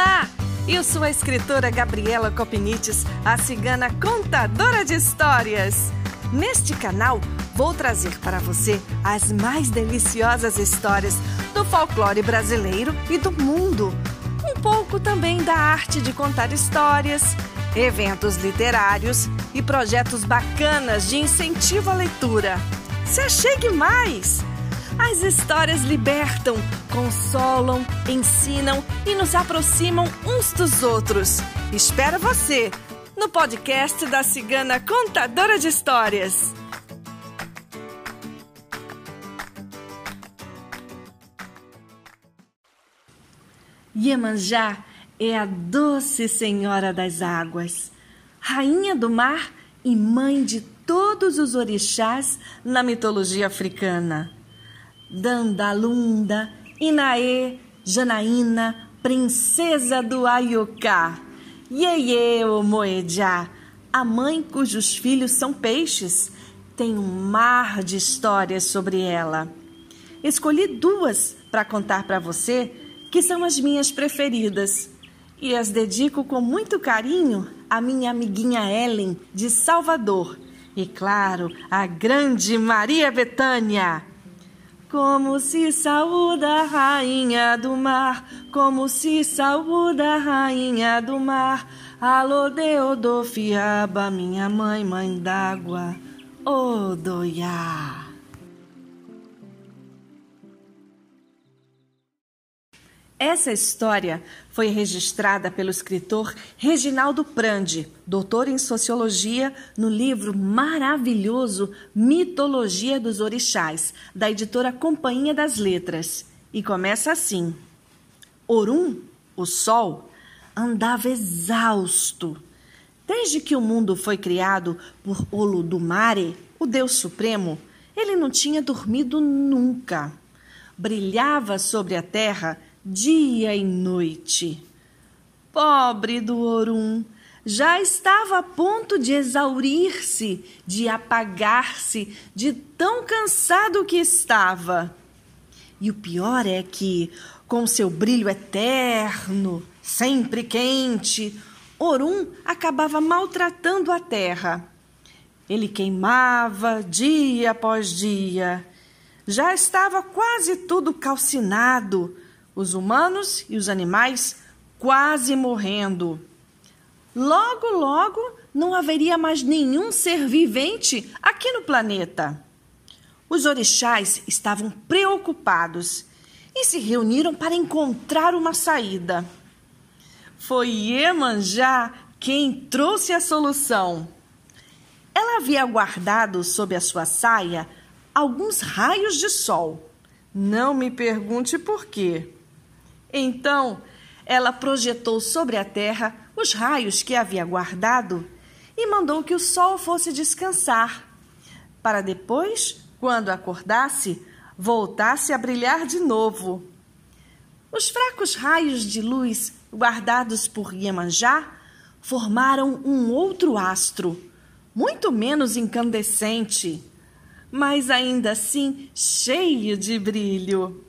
Olá! Eu sou a escritora Gabriela Copinites, a cigana contadora de histórias. Neste canal, vou trazer para você as mais deliciosas histórias do folclore brasileiro e do mundo. Um pouco também da arte de contar histórias, eventos literários e projetos bacanas de incentivo à leitura. Se achegue mais! As histórias libertam, consolam, ensinam e nos aproximam uns dos outros. Espero você no podcast da Cigana Contadora de Histórias. Iemanjá é a doce Senhora das Águas, Rainha do Mar e mãe de todos os orixás na mitologia africana. Dandalunda, Inaê, Janaína, princesa do Ayuká, Yeye Moedjá, a mãe cujos filhos são peixes, tem um mar de histórias sobre ela. Escolhi duas para contar para você, que são as minhas preferidas, e as dedico com muito carinho à minha amiguinha Ellen, de Salvador, e claro, à grande Maria Betânia. Como se saúda a rainha do mar, como se saúda a rainha do mar. Alô, Deodofiaba, minha mãe, mãe d'água, Odoiá. Essa história foi registrada pelo escritor Reginaldo Prandi, doutor em sociologia, no livro maravilhoso Mitologia dos Orixás, da editora Companhia das Letras. E começa assim: Orum, o sol, andava exausto. Desde que o mundo foi criado por Olodumare, o Deus Supremo, ele não tinha dormido nunca. Brilhava sobre a terra dia e noite. Pobre do Orum, já estava a ponto de exaurir-se, de apagar-se, de tão cansado que estava. E o pior é que, com seu brilho eterno, sempre quente, Orum acabava maltratando a terra. Ele queimava dia após dia. Já estava quase tudo calcinado os humanos e os animais quase morrendo. Logo, logo não haveria mais nenhum ser vivente aqui no planeta. Os orixás estavam preocupados e se reuniram para encontrar uma saída. Foi Iemanjá quem trouxe a solução. Ela havia guardado sob a sua saia alguns raios de sol. Não me pergunte por quê. Então ela projetou sobre a terra os raios que havia guardado e mandou que o sol fosse descansar, para depois, quando acordasse, voltasse a brilhar de novo. Os fracos raios de luz guardados por Iemanjá formaram um outro astro, muito menos incandescente, mas ainda assim cheio de brilho.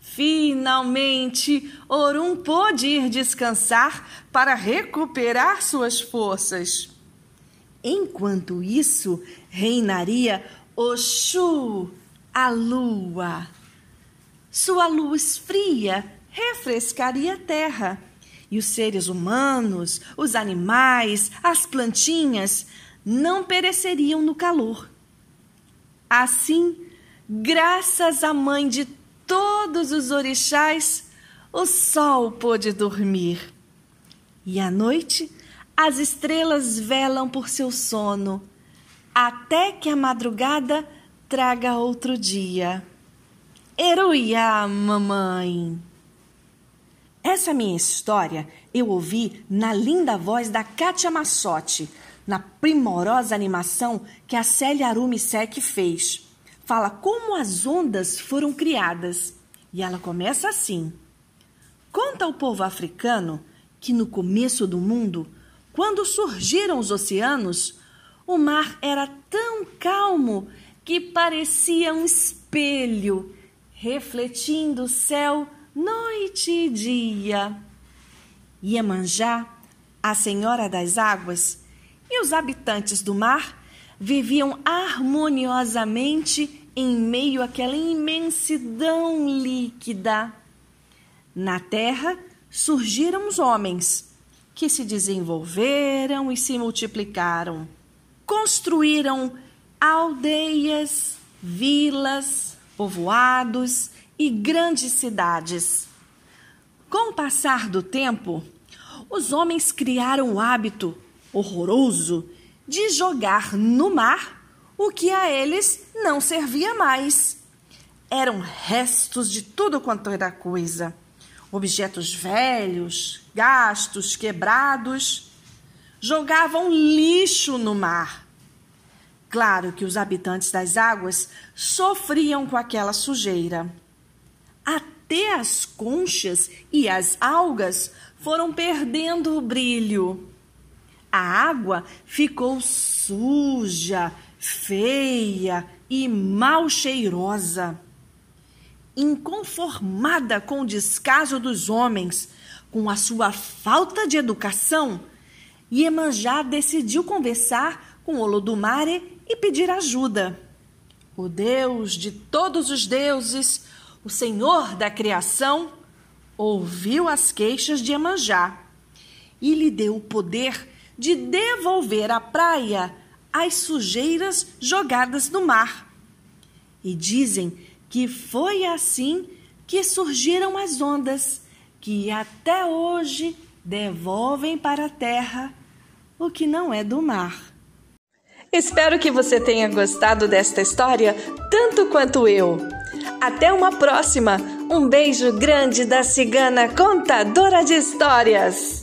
Finalmente, Orum pôde ir descansar para recuperar suas forças. Enquanto isso, reinaria Oxu, a lua. Sua luz fria refrescaria a terra, e os seres humanos, os animais, as plantinhas não pereceriam no calor. Assim, graças à mãe de todos os orixás, o sol pôde dormir. E à noite, as estrelas velam por seu sono, até que a madrugada traga outro dia. Eruiá, mamãe! Essa minha história eu ouvi na linda voz da Kátia Massotti, na primorosa animação que a Célia Arumissek fez fala como as ondas foram criadas. E ela começa assim: Conta ao povo africano que no começo do mundo, quando surgiram os oceanos, o mar era tão calmo que parecia um espelho, refletindo o céu noite e dia. Iemanjá, a senhora das águas, e os habitantes do mar viviam harmoniosamente em meio àquela imensidão líquida. Na terra surgiram os homens, que se desenvolveram e se multiplicaram. Construíram aldeias, vilas, povoados e grandes cidades. Com o passar do tempo, os homens criaram o hábito horroroso de jogar no mar o que a eles não servia mais. Eram restos de tudo quanto era coisa objetos velhos, gastos, quebrados, jogavam lixo no mar. Claro que os habitantes das águas sofriam com aquela sujeira. Até as conchas e as algas foram perdendo o brilho. A água ficou suja, feia e mal cheirosa inconformada com o descaso dos homens, com a sua falta de educação, Iemanjá decidiu conversar com Olodumare e pedir ajuda. O Deus de todos os deuses, o Senhor da criação, ouviu as queixas de Iemanjá e lhe deu o poder de devolver à praia as sujeiras jogadas no mar. E dizem que foi assim que surgiram as ondas, que até hoje devolvem para a terra o que não é do mar. Espero que você tenha gostado desta história tanto quanto eu. Até uma próxima! Um beijo grande da cigana contadora de histórias!